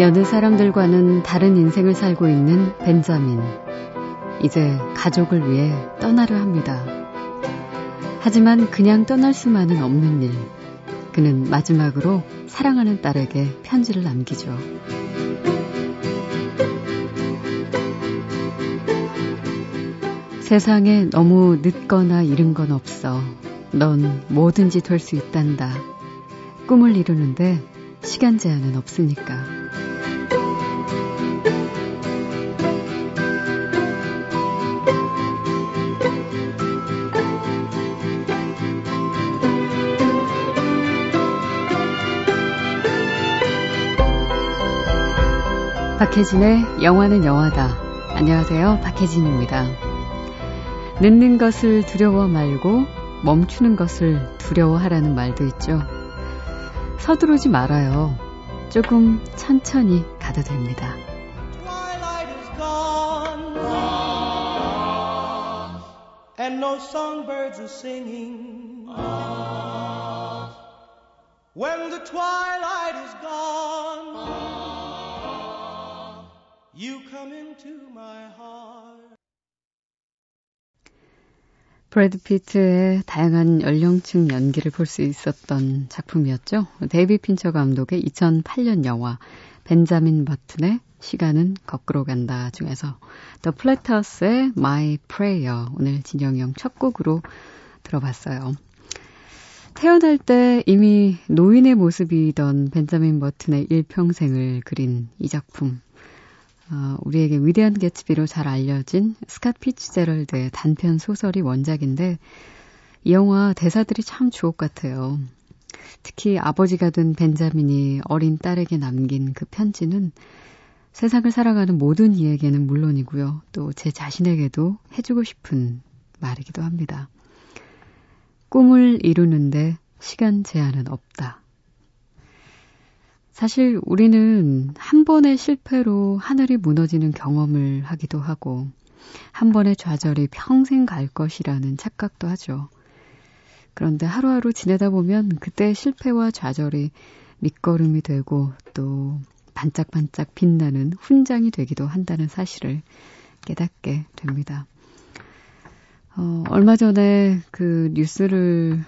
여느 사람들과는 다른 인생을 살고 있는 벤자민. 이제 가족을 위해 떠나려 합니다. 하지만 그냥 떠날 수만은 없는 일. 그는 마지막으로 사랑하는 딸에게 편지를 남기죠. 세상에 너무 늦거나 이른 건 없어. 넌 뭐든지 될 수 있단다. 꿈을 이루는데 시간 제한은 없으니까. 박혜진의 영화는 영화다. 안녕하세요. 박혜진입니다. 늦는 것을 두려워 말고 멈추는 것을 두려워하라는 말도 있죠. 서두르지 말아요. 조금 천천히 가도 됩니다. You come into my heart. 브래드 피트의 다양한 연령층 연기를 볼 수 있었던 작품이었죠. 데이비 핀처 감독의 2008년 영화 벤자민 버튼의 시간은 거꾸로 간다 중에서 더 플래터스의 My Prayer 오늘 신영음 첫 곡으로 들어봤어요. 태어날 때 이미 노인의 모습이던 벤자민 버튼의 일평생을 그린 이 작품 어, 우리에게 위대한 개츠비로 잘 알려진 스캇 피츠제럴드의 단편 소설이 원작인데 이 영화 대사들이 참 주옥 같아요. 특히 아버지가 된 벤자민이 어린 딸에게 남긴 그 편지는 세상을 살아가는 모든 이에게는 물론이고요. 또 제 자신에게도 해주고 싶은 말이기도 합니다. 꿈을 이루는데 시간 제한은 없다. 사실 우리는 한 번의 실패로 하늘이 무너지는 경험을 하기도 하고, 한 번의 좌절이 평생 갈 것이라는 착각도 하죠. 그런데 하루하루 지내다 보면 그때 실패와 좌절이 밑거름이 되고 또 반짝반짝 빛나는 훈장이 되기도 한다는 사실을 깨닫게 됩니다. 어, 얼마 전에 그 뉴스를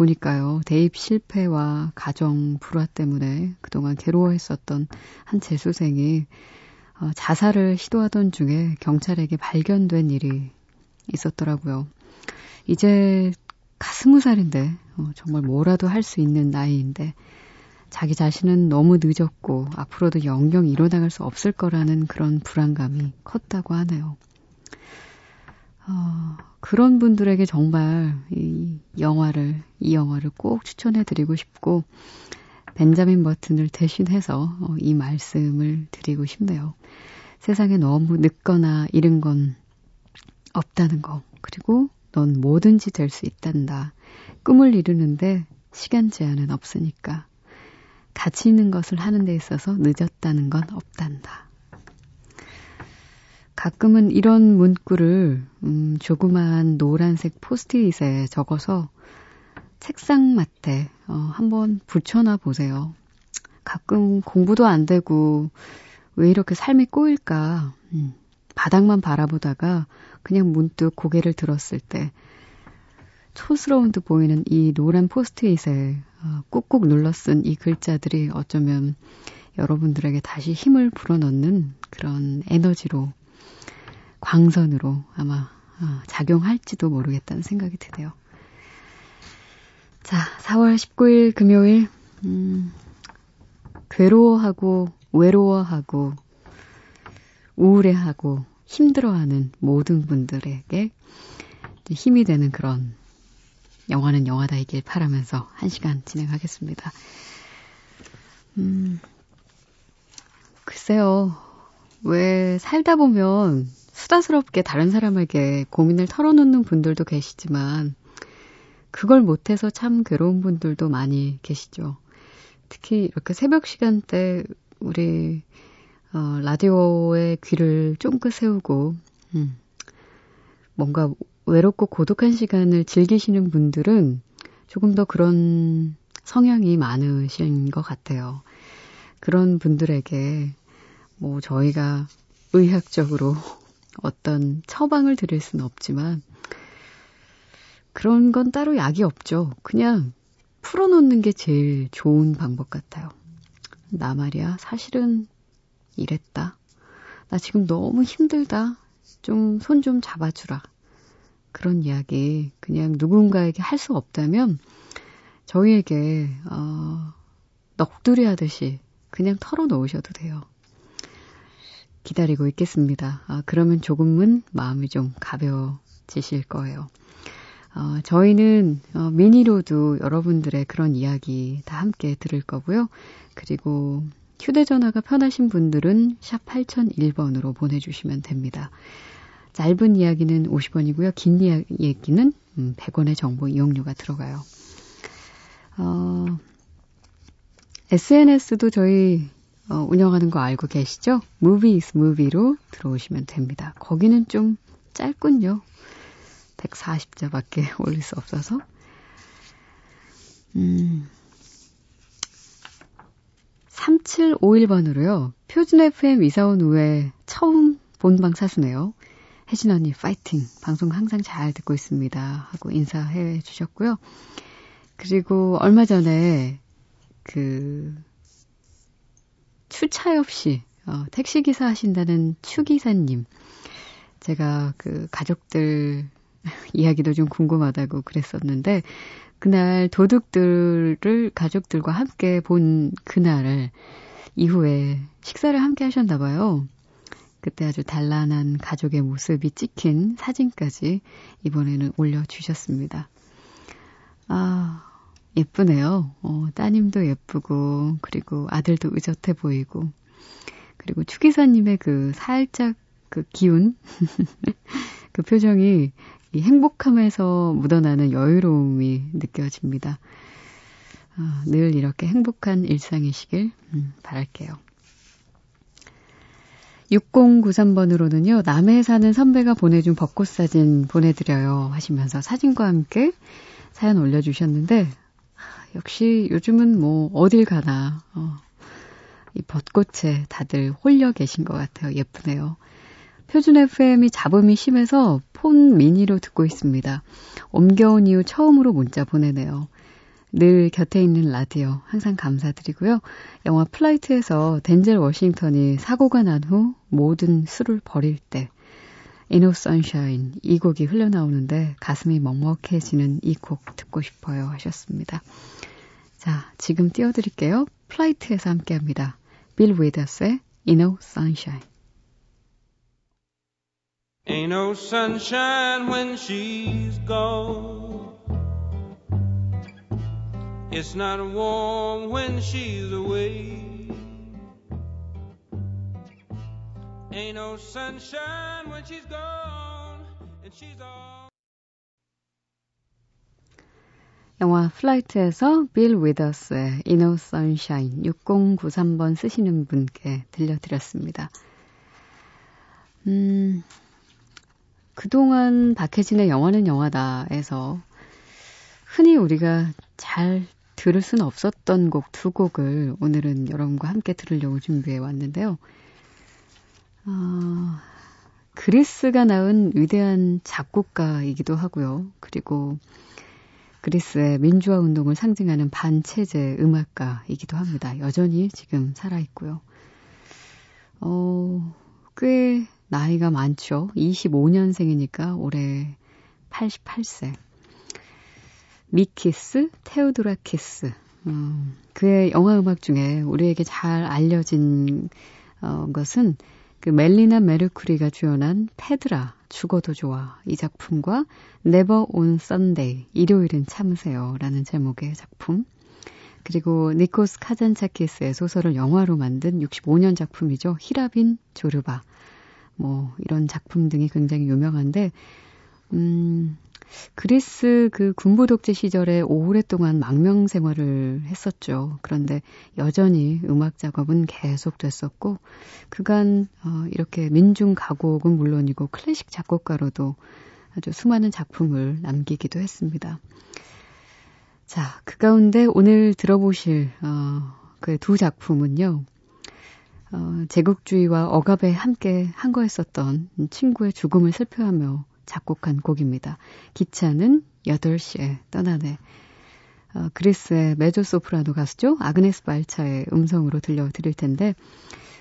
보니까요. 대입 실패와 가정 불화 때문에 그동안 괴로워했었던 한 재수생이 어, 자살을 시도하던 중에 경찰에게 발견된 일이 있었더라고요. 이제 가스무 살인데 어, 정말 뭐라도 할 수 있는 나이인데 자기 자신은 너무 늦었고 앞으로도 영영 일어나갈 수 없을 거라는 그런 불안감이 컸다고 하네요. 어, 그런 분들에게 정말 이 영화를, 이 영화를 꼭 추천해 드리고 싶고, 벤자민 버튼을 대신해서 어, 이 말씀을 드리고 싶네요. 세상에 너무 늦거나 이른 건 없다는 거. 그리고 넌 뭐든지 될 수 있단다. 꿈을 이루는데 시간 제한은 없으니까. 가치 있는 것을 하는 데 있어서 늦었다는 건 없단다. 가끔은 이런 문구를 음, 조그마한 노란색 포스트잇에 적어서 책상 맡에 어, 한번 붙여놔 보세요. 가끔 공부도 안 되고 왜 이렇게 삶이 꼬일까? 음, 바닥만 바라보다가 그냥 문득 고개를 들었을 때 촌스러운 듯 보이는 이 노란 포스트잇에 어, 꾹꾹 눌러 쓴 이 글자들이 어쩌면 여러분들에게 다시 힘을 불어넣는 그런 에너지로 광선으로 아마 어, 작용할지도 모르겠다는 생각이 드네요. 자, 4월 19일 금요일, 음, 괴로워하고, 외로워하고, 우울해하고, 힘들어하는 모든 분들에게 힘이 되는 그런 영화는 영화다이길 바라면서 한 시간 진행하겠습니다. 음, 글쎄요. 왜 살다 보면 수다스럽게 다른 사람에게 고민을 털어놓는 분들도 계시지만 그걸 못해서 참 괴로운 분들도 많이 계시죠. 특히 이렇게 새벽 시간대 우리 어, 라디오의 귀를 쫑긋 세우고 음, 뭔가 외롭고 고독한 시간을 즐기시는 분들은 조금 더 그런 성향이 많으신 것 같아요. 그런 분들에게 뭐 저희가 의학적으로 어떤 처방을 드릴 수는 없지만 그런 건 따로 약이 없죠. 그냥 풀어놓는 게 제일 좋은 방법 같아요. 나 말이야, 사실은 이랬다. 나 지금 너무 힘들다. 좀 손좀 좀 잡아주라. 그런 이야기 그냥 누군가에게 할 수 없다면 저희에게 어, 넋두리 하듯이 그냥 털어놓으셔도 돼요. 기다리고 있겠습니다. 아, 그러면 조금은 마음이 좀 가벼워지실 거예요. 어, 저희는 어, 미니로도 여러분들의 그런 이야기 다 함께 들을 거고요. 그리고 휴대전화가 편하신 분들은 샵 8001번으로 보내주시면 됩니다. 짧은 이야기는 50원이고요. 긴 이야기는 100원의 음, 정보 이용료가 들어가요. 어, SNS도 저희 어, 운영하는 거 알고 계시죠? Movies Movie로 들어오시면 됩니다. 거기는 좀 짧군요. 140자밖에 올릴 수 없어서. 음, 3751번으로요. 표준 FM 이사 온 후에 처음 본방 사수네요. 혜진 언니 파이팅. 방송 항상 잘 듣고 있습니다. 하고 인사해 주셨고요. 그리고 얼마 전에 그 추차엽 씨, 어, 택시기사 하신다는 추기사님. 제가 그 가족들 이야기도 좀 궁금하다고 그랬었는데, 그날 도둑들을 가족들과 함께 본 그날을 이후에 식사를 함께 하셨나 봐요. 그때 아주 단란한 가족의 모습이 찍힌 사진까지 이번에는 올려주셨습니다. 아, 예쁘네요. 어, 따님도 예쁘고, 그리고 아들도 의젓해 보이고, 그리고 추기사님의 그 살짝 그 기운, 그 표정이 이 행복함에서 묻어나는 여유로움이 느껴집니다. 어, 늘 이렇게 행복한 일상이시길 음, 바랄게요. 6093번으로는요, 남해 사는 선배가 보내준 벚꽃 사진 보내드려요 하시면서 사진과 함께 사연 올려주셨는데, 역시 요즘은 뭐 어딜 가나, 어, 이 벚꽃에 다들 홀려 계신 것 같아요. 예쁘네요. 표준 FM이 잡음이 심해서 폰 미니로 듣고 있습니다. 옮겨온 이후 처음으로 문자 보내네요. 늘 곁에 있는 라디오 항상 감사드리고요. 영화 플라이트에서 덴젤 워싱턴이 사고가 난 후 모든 술을 버릴 때 Ain't No Sunshine 이 곡이 흘러나오는데 가슴이 먹먹해지는 이 곡 듣고 싶어요 하셨습니다. 자, 지금 띄워드릴게요. 플라이트에서 함께합니다. 빌 위더스의 Ain't No Sunshine Ain't no sunshine when she's gone. It's not warm when she's away. Ain't no sunshine when she's gone, and she's all. 영화 플라이트에서 빌 위더스의 Inno Sunshine 6093번 쓰시는 분께 들려드렸습니다. 음, 그동안 박혜진의 영화는 영화다에서 흔히 우리가 잘 들을 수는 없었던 곡 두 곡을 오늘은 여러분과 함께 들으려고 준비해 왔는데요. 어, 그리스가 낳은 위대한 작곡가이기도 하고요. 그리고 그리스의 민주화 운동을 상징하는 반체제 음악가이기도 합니다. 여전히 지금 살아있고요. 어, 꽤 나이가 많죠. 25년생이니까 올해 88세. 미키스, 테오도라키스. 어, 그의 영화 음악 중에 우리에게 잘 알려진 어, 것은 그 멜리나 메르쿠리가 주연한 페드라, 죽어도 좋아. 이 작품과 Never on Sunday, 일요일은 참으세요. 라는 제목의 작품. 그리고 니코스 카잔차키스의 소설을 영화로 만든 65년 작품이죠. 희랍인 조르바. 뭐 이런 작품 등이 굉장히 유명한데 음 그리스 그 군부 독재 시절에 오랫동안 망명 생활을 했었죠. 그런데 여전히 음악 작업은 계속됐었고 그간 어, 이렇게 민중 가곡은 물론이고 클래식 작곡가로도 아주 수많은 작품을 남기기도 했습니다. 자, 그 가운데 오늘 들어보실 어, 그 두 작품은요. 어, 제국주의와 억압에 함께 한 거였었던 친구의 죽음을 슬퍼하며 작곡한 곡입니다. 기차는 8시에 떠나네. 어, 그리스의 메조소프라노 가수죠. 아그네스 발차의 음성으로 들려드릴 텐데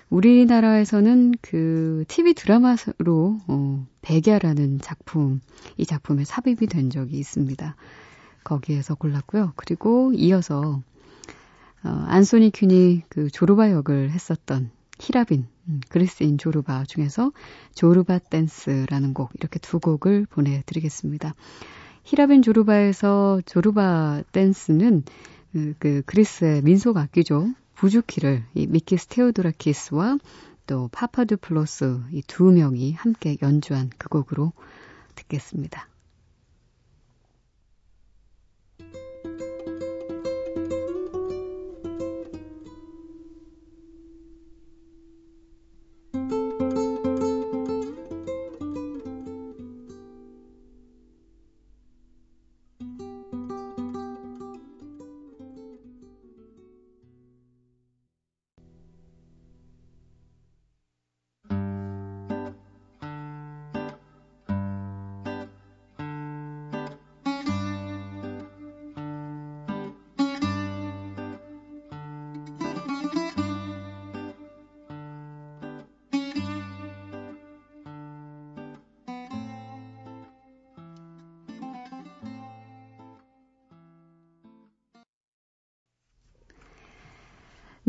우리나라에서는 그 TV 드라마로 어, 백야라는 작품, 이 작품에 삽입이 된 적이 있습니다. 거기에서 골랐고요. 그리고 이어서 어, 안소니 퀸이 그 조르바 역을 했었던 희랍인, 음, 그리스인 조르바 중에서 조르바 댄스라는 곡, 이렇게 두 곡을 보내드리겠습니다. 희랍인 조르바에서 조르바 댄스는 그, 그 그리스의 민속 악기죠. 부주키를 이 미키스 테오도라키스와 또 파파두플로스 이 두 명이 함께 연주한 그 곡으로 듣겠습니다.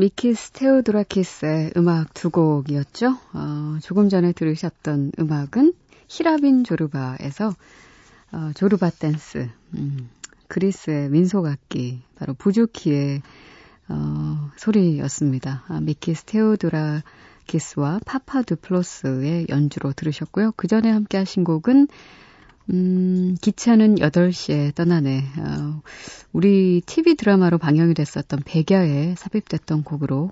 미키스 테오드라키스의 음악 두 곡이었죠. 어, 조금 전에 들으셨던 음악은 희랍인 조르바에서 어, 조르바 댄스, 음, 그리스의 민속악기, 바로 부주키의 어, 소리였습니다. 아, 미키스 테오드라키스와 파파두플로스의 연주로 들으셨고요. 그 전에 함께 하신 곡은 음, 기차는 8시에 떠나네. 어, 우리 TV 드라마로 방영이 됐었던 백야에 삽입됐던 곡으로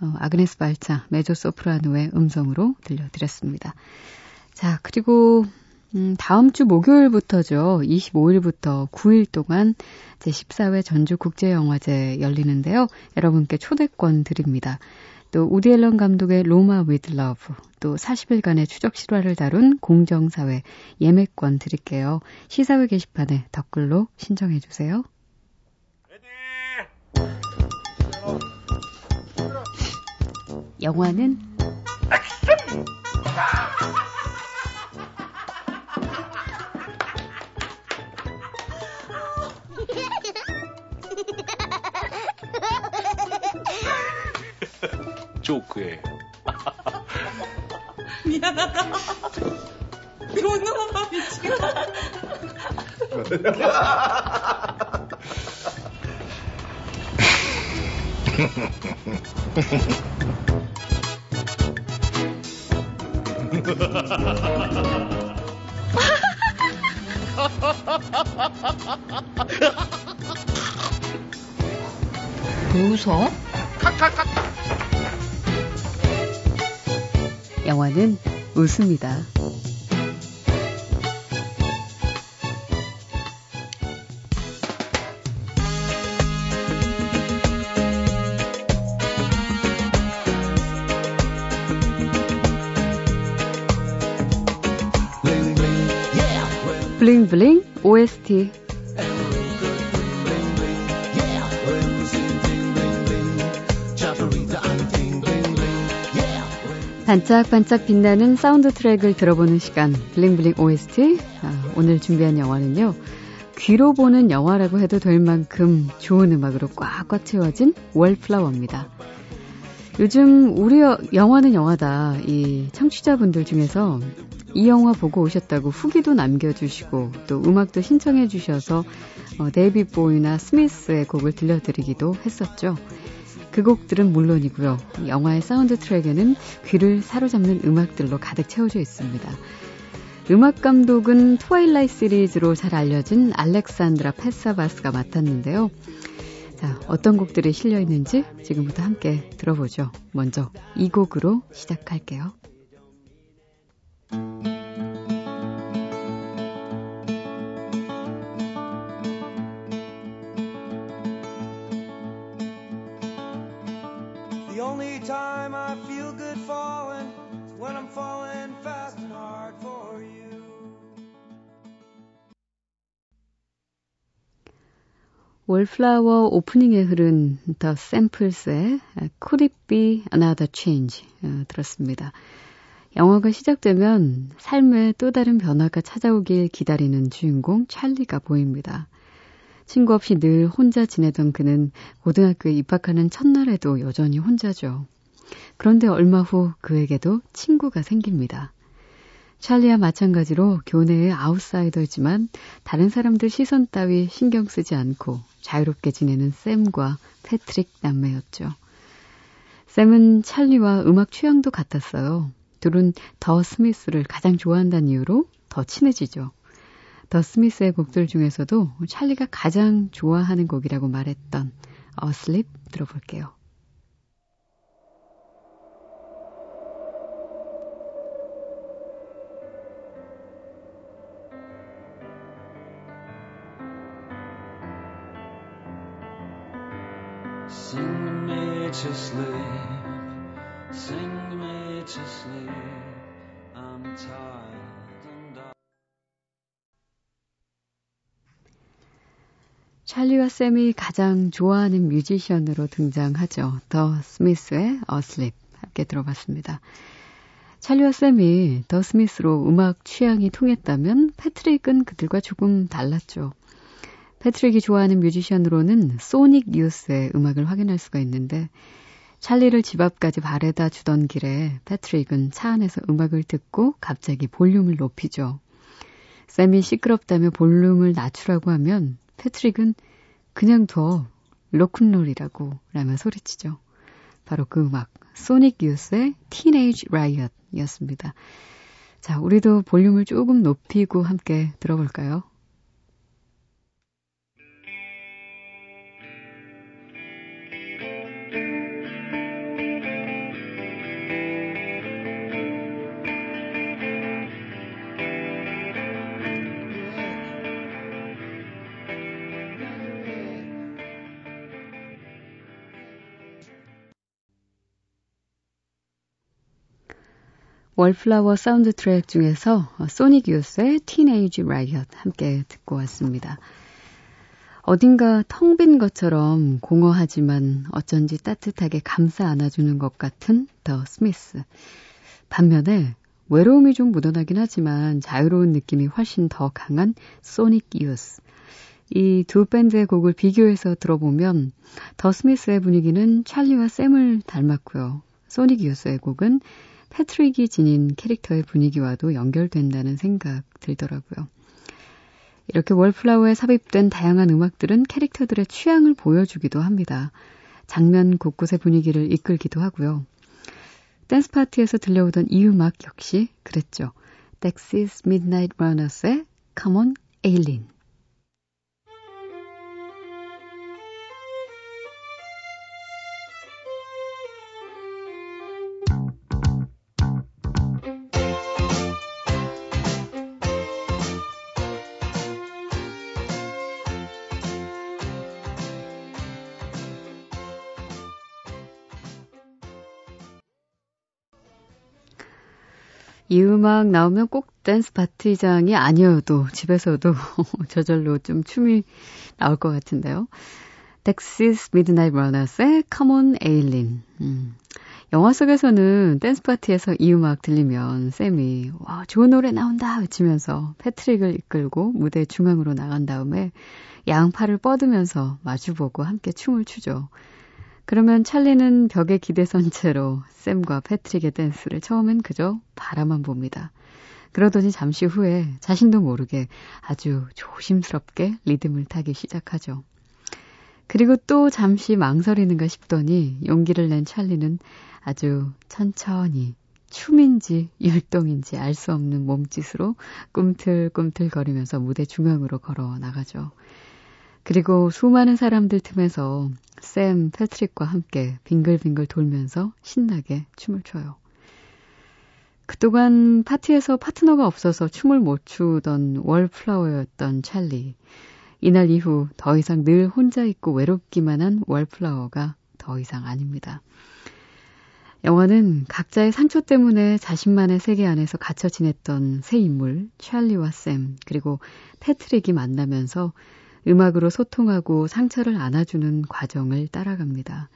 어, 아그네스 발차, 메조 소프라노의 음성으로 들려드렸습니다. 자, 그리고 음, 다음 주 목요일부터죠. 25일부터 9일 동안 제14회 전주국제영화제 열리는데요. 여러분께 초대권 드립니다. 또 우디 앨런 감독의 로마 위드 러브, 또 40일간의 추적 실화를 다룬 공정사회 예매권 드릴게요. 시사회 게시판에 댓글로 신청해 주세요. 영화는 조크에. 미안하다. 이런 놈아 미치겠다. 웃어? 영화는 웃습니다. 블링블링 OST 반짝반짝 빛나는 사운드 트랙을 들어보는 시간 Bling Bling OST 아, 오늘 준비한 영화는요 귀로 보는 영화라고 해도 될 만큼 좋은 음악으로 꽉꽉 채워진 월플라워입니다. 요즘 우리 영화는 영화다. 이 청취자분들 중에서 이 영화 보고 오셨다고 후기도 남겨주시고 또 음악도 신청해 주셔서 어, 데이비 보위나 스미스의 곡을 들려드리기도 했었죠. 그 곡들은 물론이고요. 영화의 사운드 트랙에는 귀를 사로잡는 음악들로 가득 채워져 있습니다. 음악 감독은 트와일라잇 시리즈로 잘 알려진 알렉산드라 팻사바스가 맡았는데요. 자, 어떤 곡들이 실려 있는지 지금부터 함께 들어보죠. 먼저 이 곡으로 시작할게요. 월플라워 오프닝에 흐른 더 샘플스의 Could It Be Another Change 어, 들었습니다. 영화가 시작되면 삶에 또 다른 변화가 찾아오길 기다리는 주인공 찰리가 보입니다. 친구 없이 늘 혼자 지내던 그는 고등학교에 입학하는 첫날에도 여전히 혼자죠. 그런데 얼마 후 그에게도 친구가 생깁니다. 찰리와 마찬가지로 교내의 아웃사이더지만 다른 사람들 시선 따위 신경 쓰지 않고 자유롭게 지내는 샘과 패트릭 남매였죠. 샘은 찰리와 음악 취향도 같았어요. 둘은 더 스미스를 가장 좋아한다는 이유로 더 친해지죠. 더 스미스의 곡들 중에서도 찰리가 가장 좋아하는 곡이라고 말했던 어슬립 들어볼게요. To sleep, sing me to sleep. I'm tired. 찰리와 샘이 가장 좋아하는 뮤지션으로 등장하죠. 더 스미스의 어슬립 함께 들어봤습니다. 찰리와 샘이 더 스미스로 음악 취향이 통했다면 패트릭은 그들과 조금 달랐죠. 패트릭이 좋아하는 뮤지션으로는 소닉 유스의 음악을 확인할 수가 있는데 찰리를 집 앞까지 바래다 주던 길에 패트릭은 차 안에서 음악을 듣고 갑자기 볼륨을 높이죠. 샘이 시끄럽다며 볼륨을 낮추라고 하면 패트릭은 그냥 더 로큰롤이라고 라며 소리치죠. 바로 그 음악 소닉 유스의 Teenage Riot이었습니다. 자, 우리도 볼륨을 조금 높이고 함께 들어볼까요? 월플라워 사운드 트랙 중에서 소닉 유스의 Teenage Riot 함께 듣고 왔습니다. 어딘가 텅 빈 것처럼 공허하지만 어쩐지 따뜻하게 감싸 안아주는 것 같은 더 스미스. 반면에 외로움이 좀 묻어나긴 하지만 자유로운 느낌이 훨씬 더 강한 소닉 유스. 이 두 밴드의 곡을 비교해서 들어보면 더 스미스의 분위기는 찰리와 샘을 닮았고요. 소닉 유스의 곡은 패트릭이 지닌 캐릭터의 분위기와도 연결된다는 생각 들더라고요. 이렇게 월플라워에 삽입된 다양한 음악들은 캐릭터들의 취향을 보여주기도 합니다. 장면 곳곳의 분위기를 이끌기도 하고요. 댄스 파티에서 들려오던 이 음악 역시 그랬죠. 덱시스 미드나잇 러너스의 Come On Eileen. 이 음악 나오면 꼭 댄스 파티장이 아니어도 집에서도 저절로 좀 춤이 나올 것 같은데요. 덱시스 미드나잇 러너스의 Eileen. 음. 영화 속에서는 댄스 파티에서 이 음악 들리면 샘이 와 좋은 노래 나온다 외치면서 패트릭을 이끌고 무대 중앙으로 나간 다음에 양팔을 뻗으면서 마주보고 함께 춤을 추죠. 그러면 찰리는 벽에 기대선 채로 샘과 패트릭의 댄스를 처음엔 그저 바라만 봅니다. 그러더니 잠시 후에 자신도 모르게 아주 조심스럽게 리듬을 타기 시작하죠. 그리고 또 잠시 망설이는가 싶더니 용기를 낸 찰리는 아주 천천히 춤인지 율동인지 알 수 없는 몸짓으로 꿈틀꿈틀거리면서 무대 중앙으로 걸어 나가죠. 그리고 수많은 사람들 틈에서 샘, 패트릭과 함께 빙글빙글 돌면서 신나게 춤을 춰요. 그동안 파티에서 파트너가 없어서 춤을 못 추던 월플라워였던 찰리. 이날 이후 더 이상 늘 혼자 있고 외롭기만 한 월플라워가 더 이상 아닙니다. 영화는 각자의 상처 때문에 자신만의 세계 안에서 갇혀 지냈던 새 인물, 찰리와 샘, 그리고 패트릭이 만나면서 음악으로 소통하고 상처를 안아주는 과정을 따라갑니다.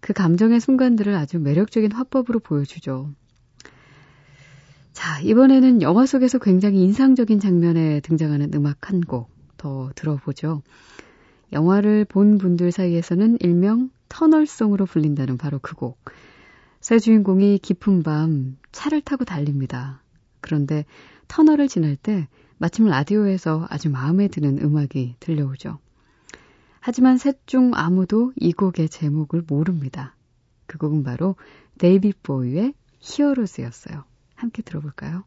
그 감정의 순간들을 아주 매력적인 화법으로 보여주죠. 자, 이번에는 영화 속에서 굉장히 인상적인 장면에 등장하는 음악 한 곡 더 들어보죠. 영화를 본 분들 사이에서는 일명 터널송으로 불린다는 바로 그 곡. 새 주인공이 깊은 밤 차를 타고 달립니다. 그런데 터널을 지날 때 마침 라디오에서 아주 마음에 드는 음악이 들려오죠. 하지만 셋 중 아무도 이 곡의 제목을 모릅니다. 그 곡은 바로 데이비 보이의 히어로즈였어요. 함께 들어볼까요?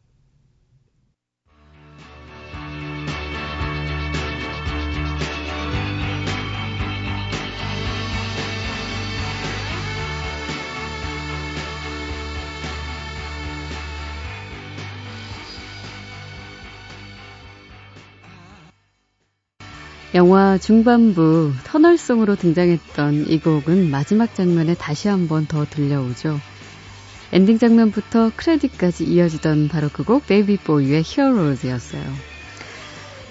영화 중반부 터널송으로 등장했던 이 곡은 마지막 장면에 다시 한번 더 들려오죠. 엔딩 장면부터 크레딧까지 이어지던 바로 그곡 데이비 보위의 Heroes였어요.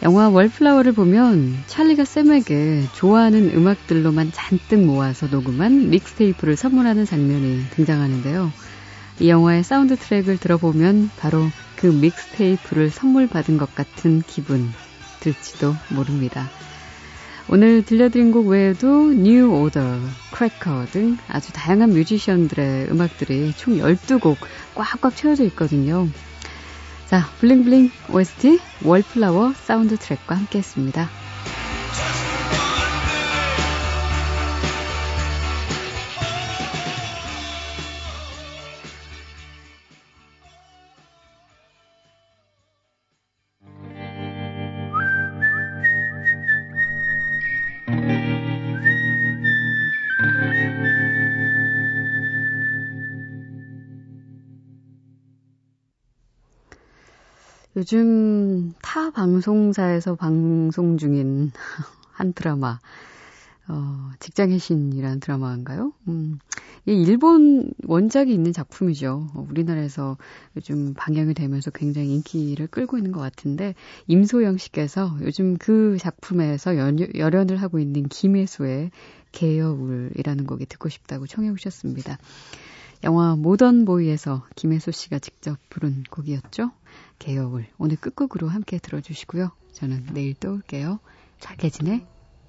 영화 월플라워를 보면 찰리가 샘에게 좋아하는 음악들로만 잔뜩 모아서 녹음한 mixtape를 선물하는 장면이 등장하는데요. 이 영화의 사운드 트랙을 들어보면 바로 그 mixtape를 선물 받은 것 같은 기분 들지도 모릅니다. 오늘 들려드린 곡 외에도 뉴 오더, 크래커 등 아주 다양한 뮤지션들의 음악들이 총 12곡 꽉꽉 채워져 있거든요. 자, Bling Bling OST 월플라워 사운드 트랙과 함께 했습니다. 요즘 타 방송사에서 방송 중인 한 드라마, 어, 직장의 신이라는 드라마인가요? 음, 이 일본 원작이 있는 작품이죠. 어, 우리나라에서 요즘 방영이 되면서 굉장히 인기를 끌고 있는 것 같은데, 임소영 씨께서 요즘 그 작품에서 연, 열연을 하고 있는 김혜수의 개여울이라는 곡이 듣고 싶다고 청해 오셨습니다. 영화 모던 보이에서 김혜수 씨가 직접 부른 곡이었죠. 개여울. 오늘 끝곡으로 함께 들어주시고요. 저는 내일 또 올게요. 자개진의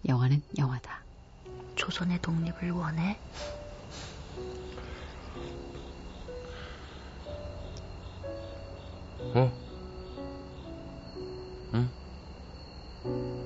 영화는 영화다. 조선의 독립을 원해? 어? 응?